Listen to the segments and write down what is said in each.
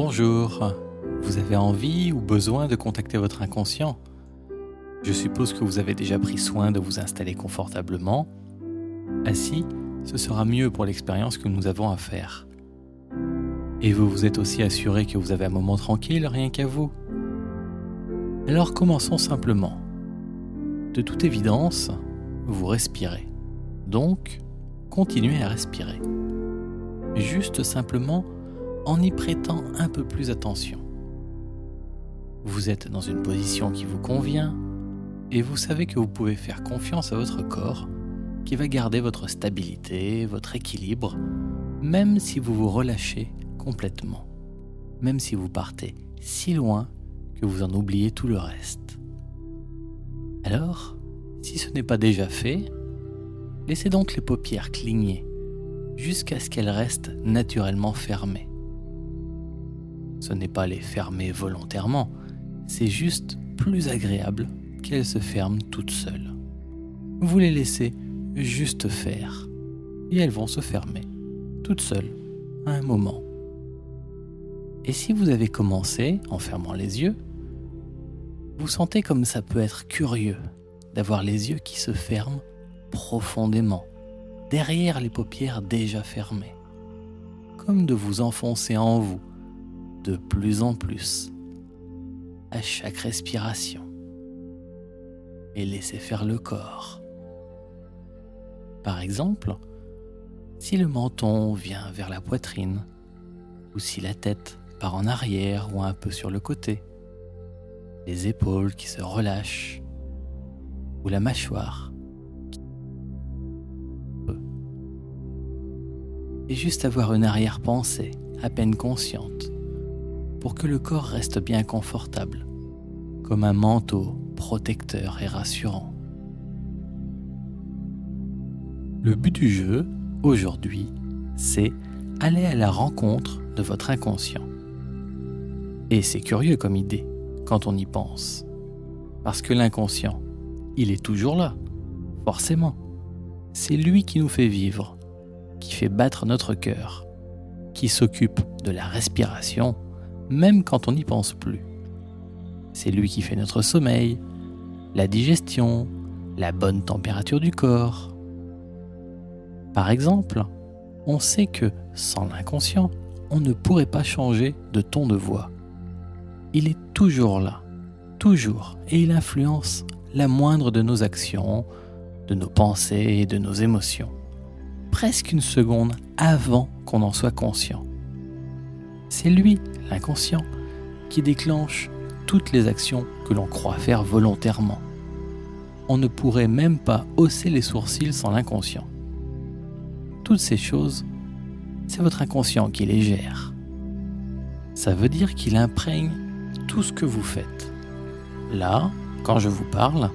Bonjour, vous avez envie ou besoin de contacter votre inconscient? Je suppose que vous avez déjà pris soin de vous installer confortablement. Assis, ce sera mieux pour l'expérience que nous avons à faire. Et vous vous êtes aussi assuré que vous avez un moment tranquille rien qu'à vous Alors commençons simplement. De toute évidence, vous respirez. Donc, continuez à respirer. Juste simplement en y prêtant un peu plus attention. Vous êtes dans une position qui vous convient et vous savez que vous pouvez faire confiance à votre corps qui va garder votre stabilité, votre équilibre, même si vous vous relâchez complètement, même si vous partez si loin que vous en oubliez tout le reste. Alors, si ce n'est pas déjà fait, laissez donc les paupières cligner jusqu'à ce qu'elles restent naturellement fermées ce n'est pas les fermer volontairement, c'est juste plus agréable qu'elles se ferment toutes seules. Vous les laissez juste faire, et elles vont se fermer, toutes seules, à un moment. Et si vous avez commencé en fermant les yeux, vous sentez comme ça peut être curieux d'avoir les yeux qui se ferment profondément, derrière les paupières déjà fermées, comme de vous enfoncer en vous de plus en plus à chaque respiration et laissez faire le corps. Par exemple, si le menton vient vers la poitrine ou si la tête part en arrière ou un peu sur le côté, les épaules qui se relâchent ou la mâchoire. Et juste avoir une arrière-pensée à peine consciente pour que le corps reste bien confortable, comme un manteau protecteur et rassurant. Le but du jeu, aujourd'hui, c'est aller à la rencontre de votre inconscient. Et c'est curieux comme idée quand on y pense. Parce que l'inconscient, il est toujours là, forcément. C'est lui qui nous fait vivre, qui fait battre notre cœur, qui s'occupe de la respiration même quand on n'y pense plus. C'est lui qui fait notre sommeil, la digestion, la bonne température du corps. Par exemple, on sait que sans l'inconscient, on ne pourrait pas changer de ton de voix. Il est toujours là, toujours, et il influence la moindre de nos actions, de nos pensées et de nos émotions, presque une seconde avant qu'on en soit conscient. C'est lui, l'inconscient, qui déclenche toutes les actions que l'on croit faire volontairement. On ne pourrait même pas hausser les sourcils sans l'inconscient. Toutes ces choses, c'est votre inconscient qui les gère. Ça veut dire qu'il imprègne tout ce que vous faites. Là, quand je vous parle,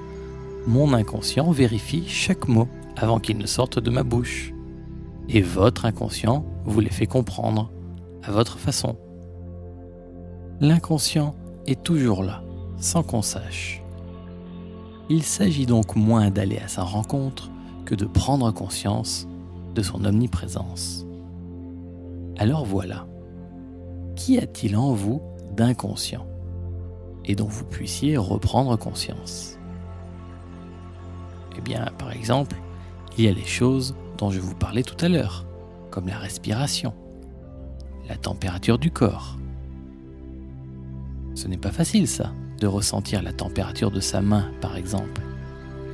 mon inconscient vérifie chaque mot avant qu'il ne sorte de ma bouche. Et votre inconscient vous les fait comprendre à votre façon. L'inconscient est toujours là, sans qu'on sache. Il s'agit donc moins d'aller à sa rencontre que de prendre conscience de son omniprésence. Alors voilà, qu'y a-t-il en vous d'inconscient et dont vous puissiez reprendre conscience? Eh bien, par exemple, il y a les choses dont je vous parlais tout à l'heure, comme la respiration, la température du corps. Ce n'est pas facile ça, de ressentir la température de sa main par exemple.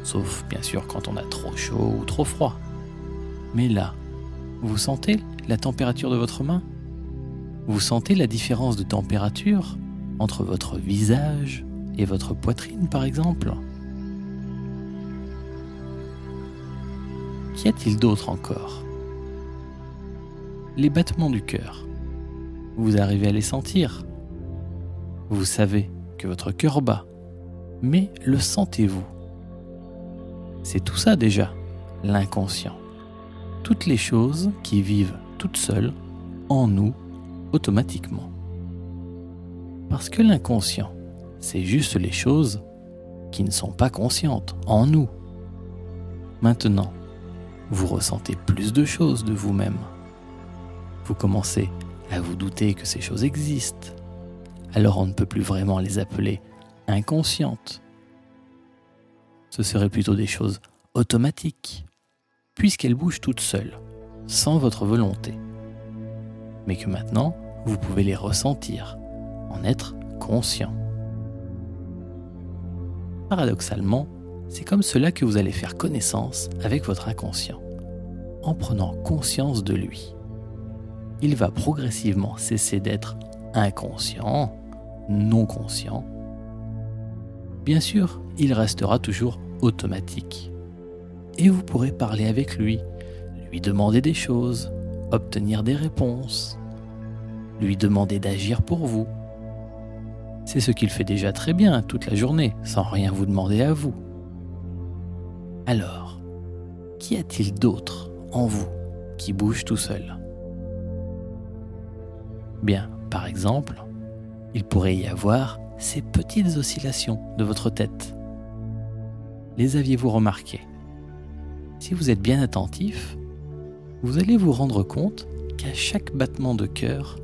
Sauf bien sûr quand on a trop chaud ou trop froid. Mais là, vous sentez la température de votre main? Vous sentez la différence de température entre votre visage et votre poitrine par exemple? Qu'y a-t-il d'autre encore? Les battements du cœur vous arrivez à les sentir. Vous savez que votre cœur bat, mais le sentez-vous? C'est tout ça déjà, l'inconscient. Toutes les choses qui vivent toutes seules en nous automatiquement. Parce que l'inconscient, c'est juste les choses qui ne sont pas conscientes en nous. Maintenant, vous ressentez plus de choses de vous-même. Vous commencez à vous douter que ces choses existent, alors on ne peut plus vraiment les appeler inconscientes. Ce seraient plutôt des choses automatiques, puisqu'elles bougent toutes seules, sans votre volonté. Mais que maintenant, vous pouvez les ressentir, en être conscient. Paradoxalement, c'est comme cela que vous allez faire connaissance avec votre inconscient, en prenant conscience de lui. Il va progressivement cesser d'être inconscient, non conscient. Bien sûr, il restera toujours automatique. Et vous pourrez parler avec lui, lui demander des choses, obtenir des réponses, lui demander d'agir pour vous. C'est ce qu'il fait déjà très bien toute la journée, sans rien vous demander à vous. Alors, qu'y a-t-il d'autre en vous qui bouge tout seul? Bien, par exemple, il pourrait y avoir ces petites oscillations de votre tête. Les aviez-vous remarquées? Si vous êtes bien attentif, vous allez vous rendre compte qu'à chaque battement de cœur,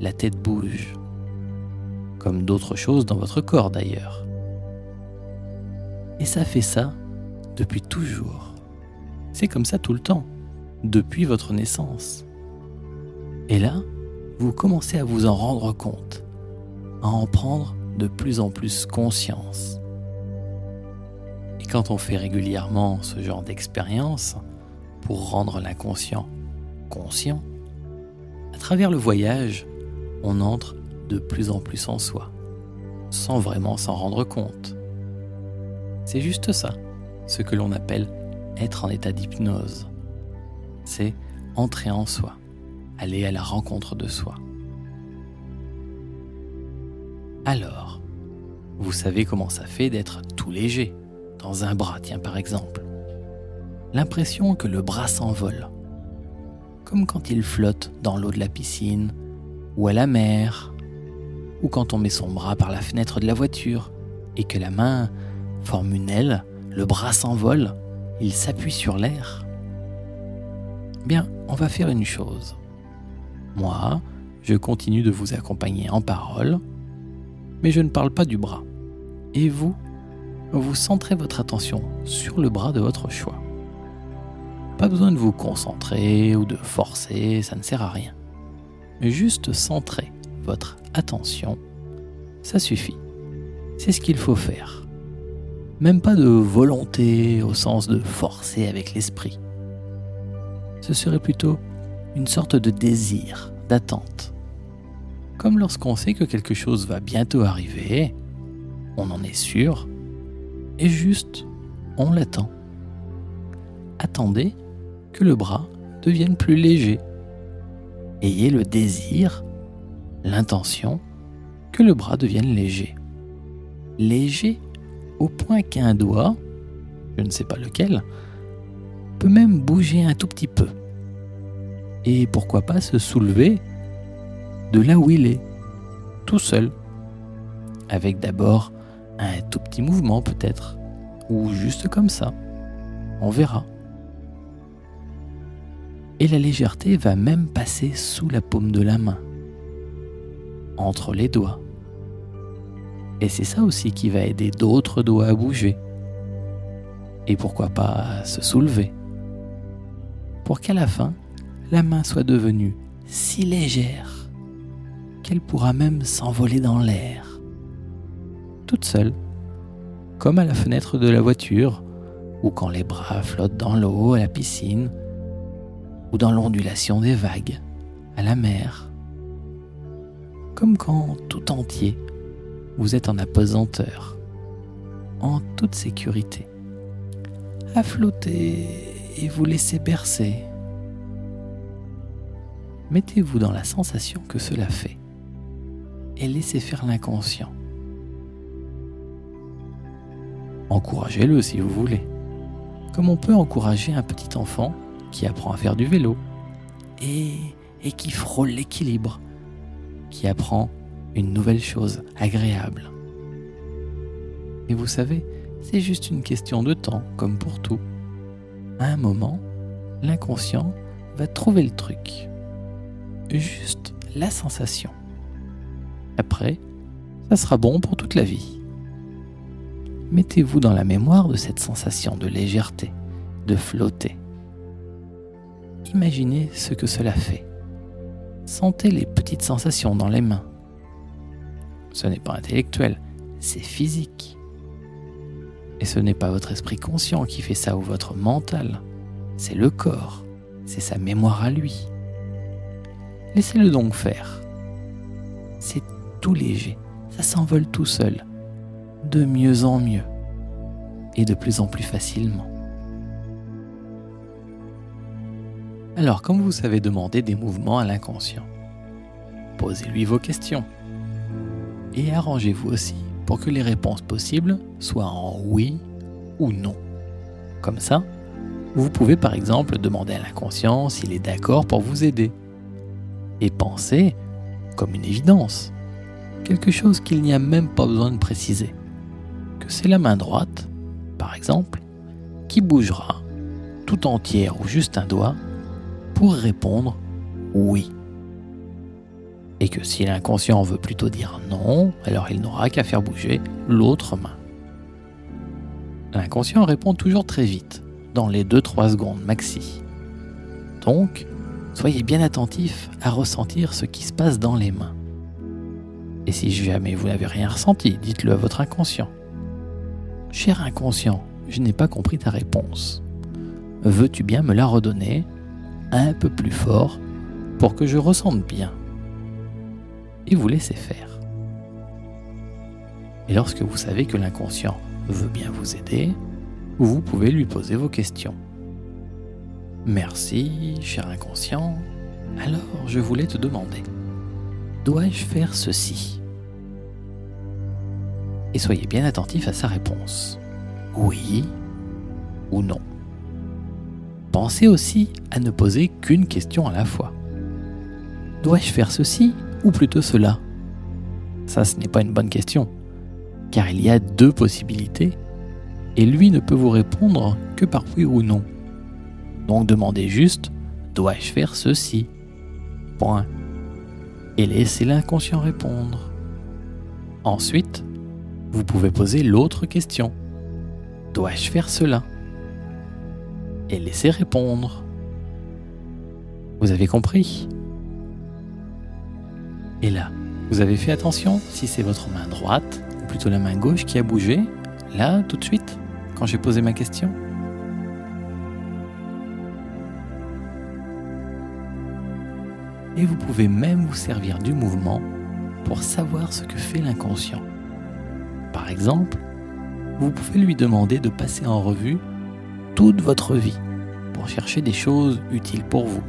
la tête bouge. Comme d'autres choses dans votre corps d'ailleurs. Et ça fait ça depuis toujours. C'est comme ça tout le temps, depuis votre naissance. Et là, vous commencez à vous en rendre compte, à en prendre de plus en plus conscience. Et quand on fait régulièrement ce genre d'expérience, pour rendre l'inconscient conscient, à travers le voyage, on entre de plus en plus en soi, sans vraiment s'en rendre compte. C'est juste ça, ce que l'on appelle être en état d'hypnose. C'est entrer en soi, aller à la rencontre de soi. Alors, vous savez comment ça fait d'être tout léger, dans un bras, tiens par exemple. L'impression que le bras s'envole, comme quand il flotte dans l'eau de la piscine, ou à la mer, ou quand on met son bras par la fenêtre de la voiture et que la main forme une aile, le bras s'envole, il s'appuie sur l'air. Bien, on va faire une chose. Moi, je continue de vous accompagner en parole, mais je ne parle pas du bras. Et vous, vous centrez votre attention sur le bras de votre choix. Pas besoin de vous concentrer ou de forcer, ça ne sert à rien. Juste centrer votre attention, ça suffit. C'est ce qu'il faut faire. Même pas de volonté au sens de forcer avec l'esprit. Ce serait plutôt une sorte de désir, d'attente. Comme lorsqu'on sait que quelque chose va bientôt arriver, on en est sûr, et juste, on l'attend. Attendez que le bras devienne plus léger. Ayez le désir, l'intention que le bras devienne léger. Léger au point qu'un doigt, je ne sais pas lequel, peut même bouger un tout petit peu. Et pourquoi pas se soulever de là où il est, tout seul, avec d'abord un tout petit mouvement peut-être, ou juste comme ça. On verra. Et la légèreté va même passer sous la paume de la main, entre les doigts. Et c'est ça aussi qui va aider d'autres doigts à bouger. Et pourquoi pas se soulever. Pour qu'à la fin, la main soit devenue si légère qu'elle pourra même s'envoler dans l'air, toute seule, comme à la fenêtre de la voiture, ou quand les bras flottent dans l'eau à la piscine, ou dans l'ondulation des vagues à la mer, comme quand tout entier vous êtes en apesanteur, en toute sécurité, à flotter et vous laisser bercer. Mettez-vous dans la sensation que cela fait et laissez faire l'inconscient. Encouragez-le si vous voulez, comme on peut encourager un petit enfant qui apprend à faire du vélo et, et qui frôle l'équilibre, qui apprend une nouvelle chose agréable. Et vous savez, c'est juste une question de temps, comme pour tout. À un moment, l'inconscient va trouver le truc. Juste la sensation. Après, ça sera bon pour toute la vie. Mettez-vous dans la mémoire de cette sensation de légèreté, de flotter. Imaginez ce que cela fait. Sentez les petites sensations dans les mains. Ce n'est pas intellectuel, c'est physique. Et ce n'est pas votre esprit conscient qui fait ça ou votre mental, c'est le corps, c'est sa mémoire à lui. Laissez-le donc faire. C'est tout léger, ça s'envole tout seul, de mieux en mieux, et de plus en plus facilement. Alors, comme vous savez demander des mouvements à l'inconscient, posez-lui vos questions. Et arrangez-vous aussi pour que les réponses possibles soient en oui ou non. Comme ça, vous pouvez par exemple demander à l'inconscient s'il est d'accord pour vous aider. Et pensez, comme une évidence, quelque chose qu'il n'y a même pas besoin de préciser, que c'est la main droite, par exemple, qui bougera, tout entière ou juste un doigt, pour répondre oui. Et que si l'inconscient veut plutôt dire non, alors il n'aura qu'à faire bouger l'autre main. L'inconscient répond toujours très vite, dans les 2-3 secondes maxi. Donc, soyez bien attentif à ressentir ce qui se passe dans les mains. Et si jamais vous n'avez rien ressenti, dites-le à votre inconscient. Cher inconscient, je n'ai pas compris ta réponse. Veux-tu bien me la redonner un peu plus fort pour que je ressente bien Et vous laissez faire? Et lorsque vous savez que l'inconscient veut bien vous aider, vous pouvez lui poser vos questions. Merci, cher inconscient. Alors, je voulais te demander, dois-je faire ceci? Et soyez bien attentif à sa réponse. Oui ou non. Pensez aussi à ne poser qu'une question à la fois. Dois-je faire ceci ou plutôt cela? Ça, ce n'est pas une bonne question, car il y a deux possibilités et lui ne peut vous répondre que par oui ou non. Donc demandez juste Dois-je faire ceci? Point. Et laissez l'inconscient répondre. Ensuite, vous pouvez poser l'autre question. Dois-je faire cela? Et laissez répondre. Vous avez compris? Et là, vous avez fait attention si c'est votre main droite, ou plutôt la main gauche qui a bougé, là, tout de suite quand j'ai posé ma question? Et vous pouvez même vous servir du mouvement pour savoir ce que fait l'inconscient. Par exemple, vous pouvez lui demander de passer en revue toute votre vie pour chercher des choses utiles pour vous,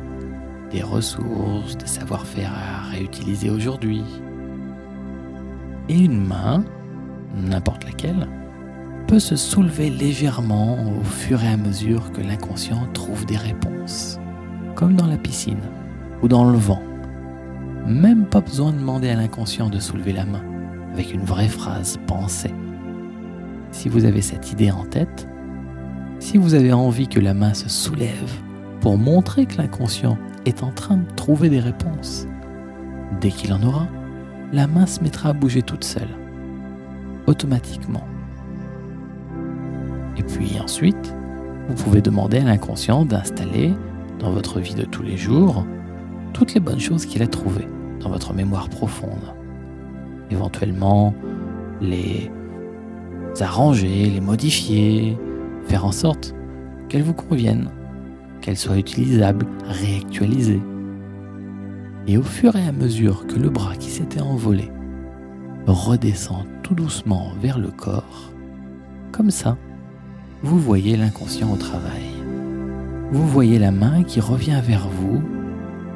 des ressources, des savoir-faire à réutiliser aujourd'hui. Et une main, n'importe laquelle, peut se soulever légèrement au fur et à mesure que l'inconscient trouve des réponses, comme dans la piscine ou dans le vent. Même pas besoin de demander à l'inconscient de soulever la main avec une vraie phrase pensée. Si vous avez cette idée en tête, si vous avez envie que la main se soulève pour montrer que l'inconscient est en train de trouver des réponses, dès qu'il en aura, la main se mettra à bouger toute seule, automatiquement et puis ensuite, vous pouvez demander à l'inconscient d'installer dans votre vie de tous les jours toutes les bonnes choses qu'il a trouvées dans votre mémoire profonde. Éventuellement, les arranger, les modifier, faire en sorte qu'elles vous conviennent, qu'elles soient utilisables, réactualisées. Et au fur et à mesure que le bras qui s'était envolé redescend tout doucement vers le corps, comme ça, vous voyez l'inconscient au travail. Vous voyez la main qui revient vers vous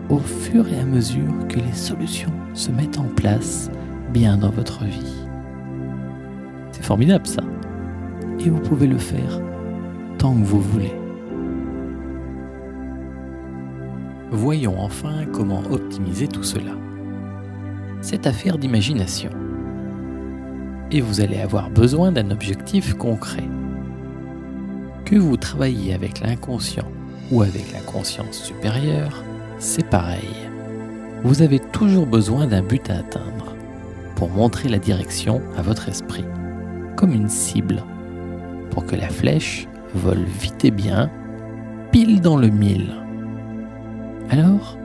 au fur et à mesure que les solutions se mettent en place bien dans votre vie. C'est formidable ça. Et vous pouvez le faire tant que vous voulez. Voyons enfin comment optimiser tout cela. C'est affaire d'imagination. Et vous allez avoir besoin d'un objectif concret que vous travaillez avec l'inconscient ou avec la conscience supérieure, c'est pareil. vous avez toujours besoin d'un but à atteindre pour montrer la direction à votre esprit, comme une cible, pour que la flèche vole vite et bien, pile dans le mille. Alors,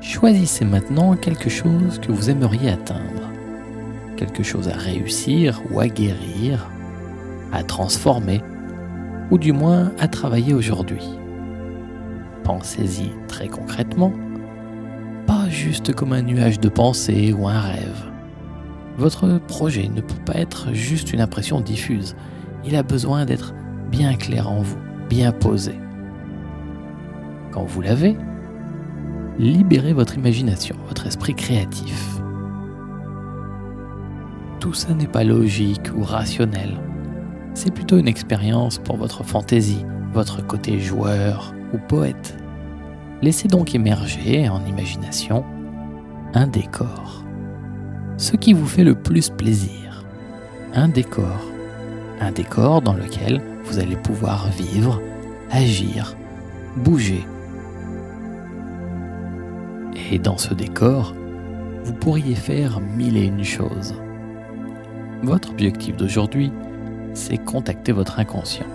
choisissez maintenant quelque chose que vous aimeriez atteindre, quelque chose à réussir ou à guérir, à transformer, ou du moins à travailler aujourd'hui. Pensez-y très concrètement, pas juste comme un nuage de pensée ou un rêve. Votre projet ne peut pas être juste une impression diffuse, il a besoin d'être bien clair en vous, bien posé. Quand vous l'avez, libérez votre imagination, votre esprit créatif. Tout ça n'est pas logique ou rationnel. C'est plutôt une expérience pour votre fantaisie, votre côté joueur poète. Laissez donc émerger en imagination un décor. Ce qui vous fait le plus plaisir. Un décor. Un décor dans lequel vous allez pouvoir vivre, agir, bouger et dans ce décor, vous pourriez faire mille et une choses. Votre objectif d'aujourd'hui, c'est contacter votre inconscient.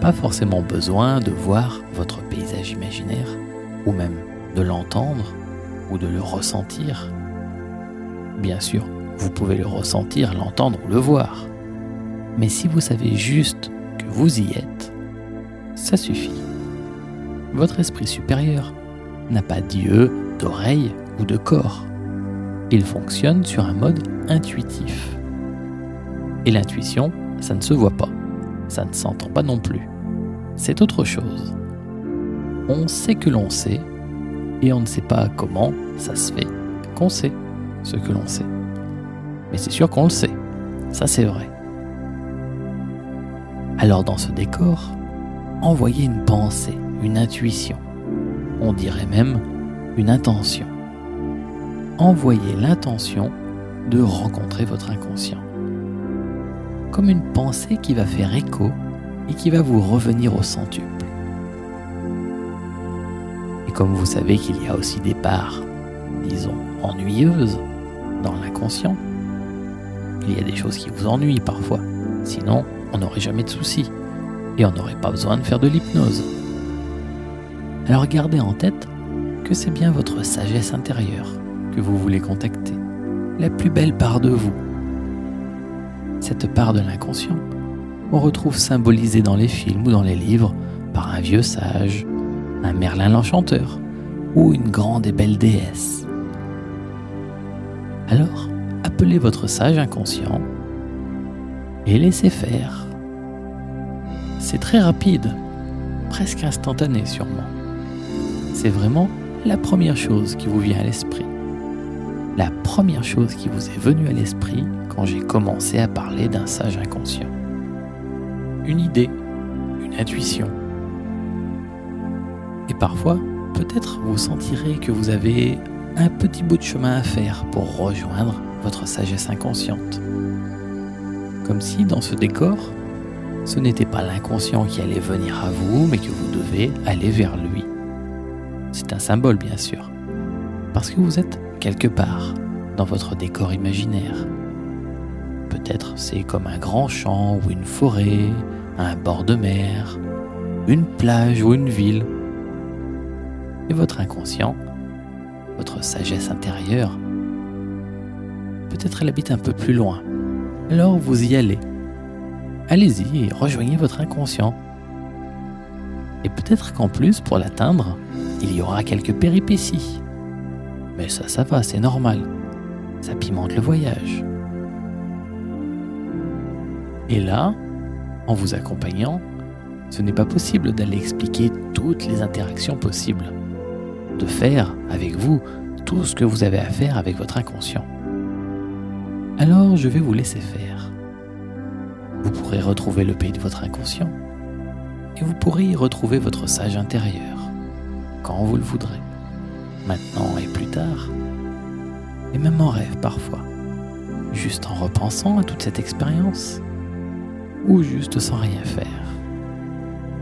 Pas forcément besoin de voir votre paysage imaginaire, ou même de l'entendre, ou de le ressentir. Bien sûr, vous pouvez le ressentir, l'entendre ou le voir. Mais si vous savez juste que vous y êtes, ça suffit. Votre esprit supérieur n'a pas d'yeux, d'oreilles ou de corps. Il fonctionne sur un mode intuitif. Et l'intuition, ça ne se voit pas, ça ne s'entend pas non plus. C'est autre chose. On sait que l'on sait, et on ne sait pas comment ça se fait qu'on sait ce que l'on sait. Mais c'est sûr qu'on le sait, ça c'est vrai. Alors dans ce décor, envoyez une pensée, une intuition, on dirait même une intention. Envoyez l'intention de rencontrer votre inconscient. Comme une pensée qui va faire écho et qui va vous revenir au centuple. Et comme vous savez qu'il y a aussi des parts, disons, ennuyeuses dans l'inconscient, il y a des choses qui vous ennuient parfois. Sinon, on n'aurait jamais de soucis. Et on n'aurait pas besoin de faire de l'hypnose. Alors gardez en tête que c'est bien votre sagesse intérieure que vous voulez contacter, la plus belle part de vous. Cette part de l'inconscient, on retrouve symbolisée dans les films ou dans les livres par un vieux sage, un Merlin l'enchanteur ou une grande et belle déesse. Alors, appelez votre sage inconscient et laissez faire. C'est très rapide, presque instantané sûrement c'est vraiment la première chose qui vous vient à l'esprit. La première chose qui vous est venue à l'esprit quand j'ai commencé à parler d'un sage inconscient. Une idée, une intuition. Et parfois, peut-être vous sentirez que vous avez un petit bout de chemin à faire pour rejoindre votre sagesse inconsciente. Comme si dans ce décor, ce n'était pas l'inconscient qui allait venir à vous, mais que vous devez aller vers lui. C'est un symbole, bien sûr, parce que vous êtes quelque part dans votre décor imaginaire. Peut-être c'est comme un grand champ ou une forêt, un bord de mer, une plage ou une ville. Et votre inconscient, votre sagesse intérieure, peut-être elle habite un peu plus loin. Alors vous y allez. Allez-y et rejoignez votre inconscient. Et peut-être qu'en plus, pour l'atteindre, il y aura quelques péripéties. Mais ça, ça va, c'est normal. Ça pimente le voyage. Et là, en vous accompagnant, ce n'est pas possible d'aller expliquer toutes les interactions possibles, de faire avec vous tout ce que vous avez à faire avec votre inconscient. Alors je vais vous laisser faire. Vous pourrez retrouver le pays de votre inconscient et vous pourrez y retrouver votre sage intérieur quand vous le voudrez, maintenant et plus tard, et même en rêve parfois, juste en repensant à toute cette expérience, ou juste sans rien faire.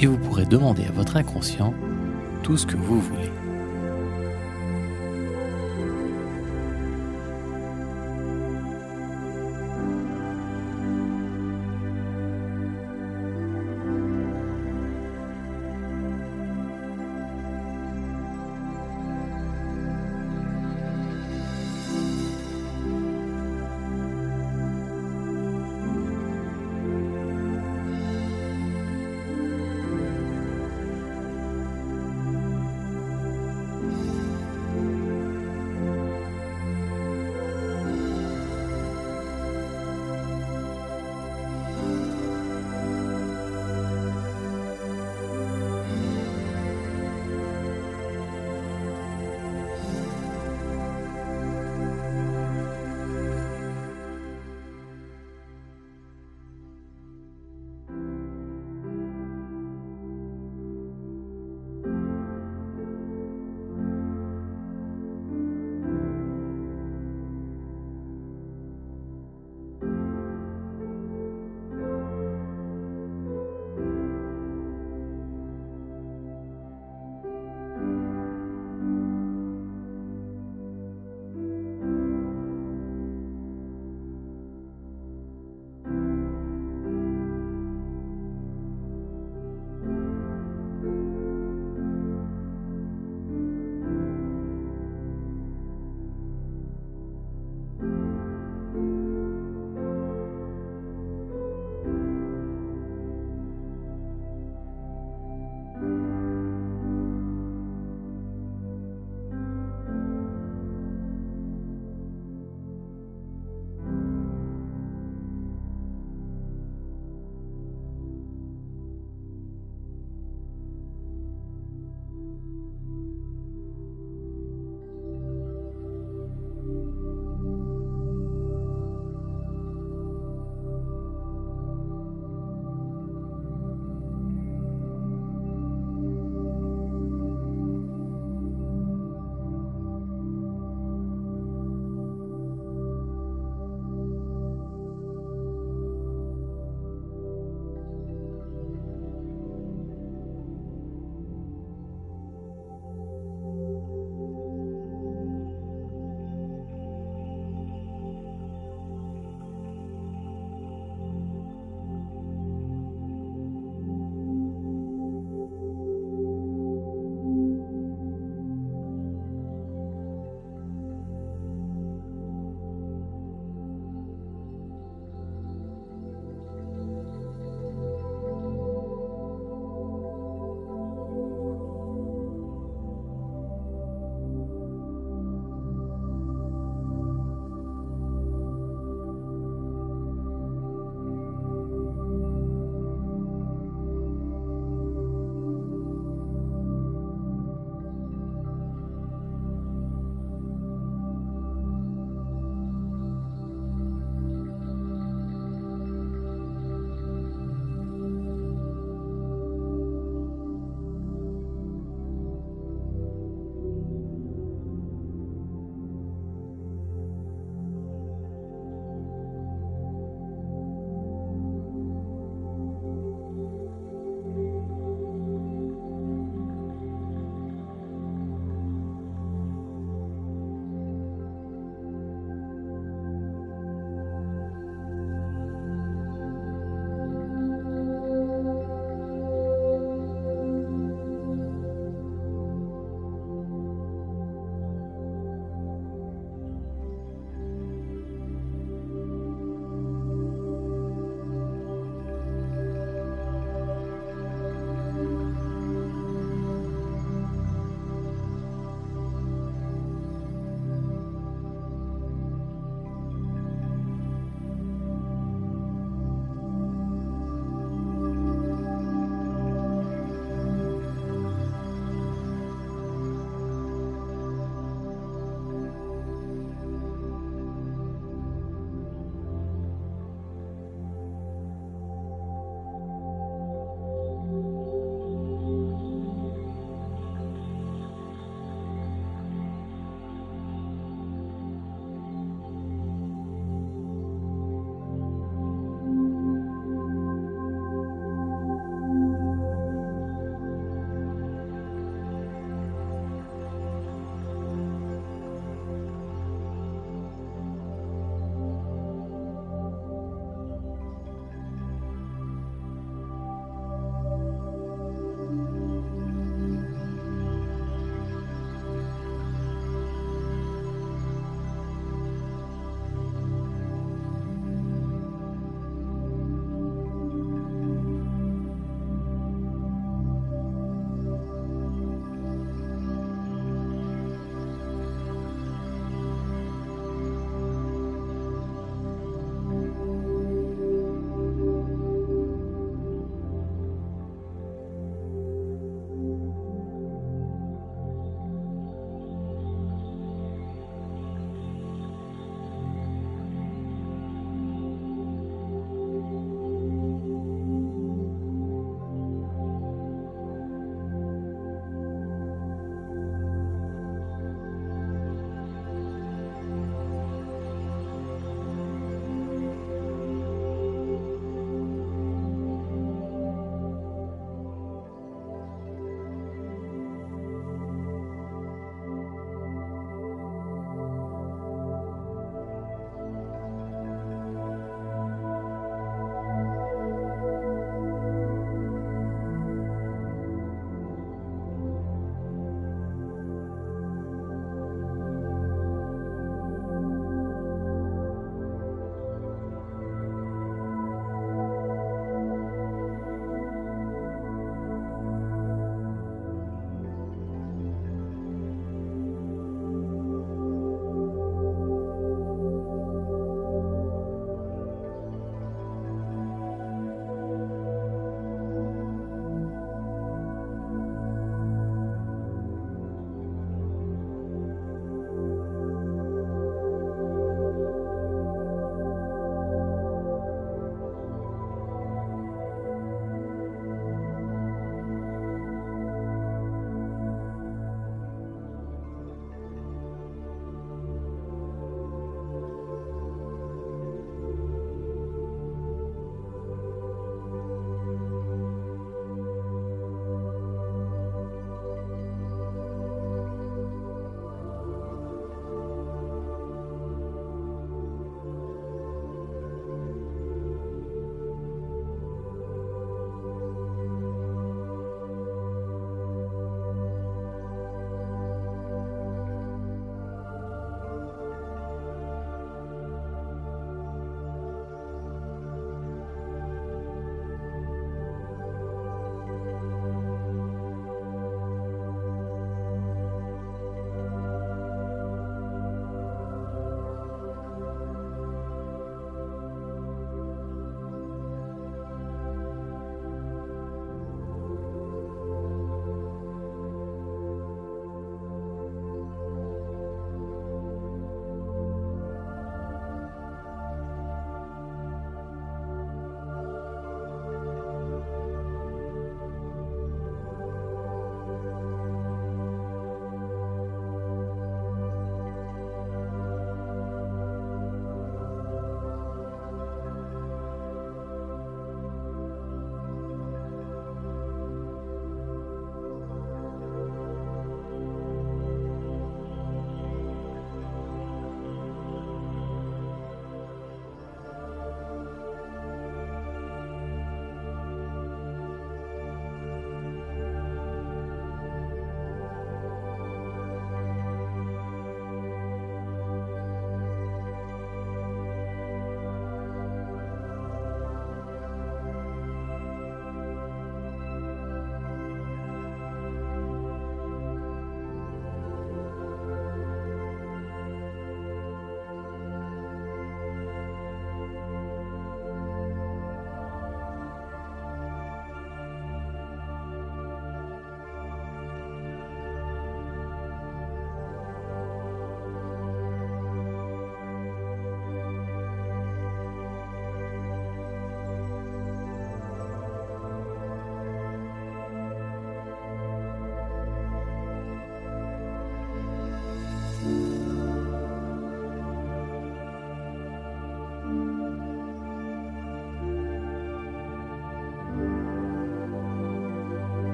Et vous pourrez demander à votre inconscient tout ce que vous voulez.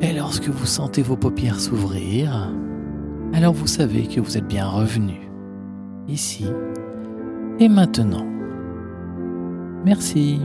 Et lorsque vous sentez vos paupières s'ouvrir, alors vous savez que vous êtes bien revenu, ici et maintenant. Merci.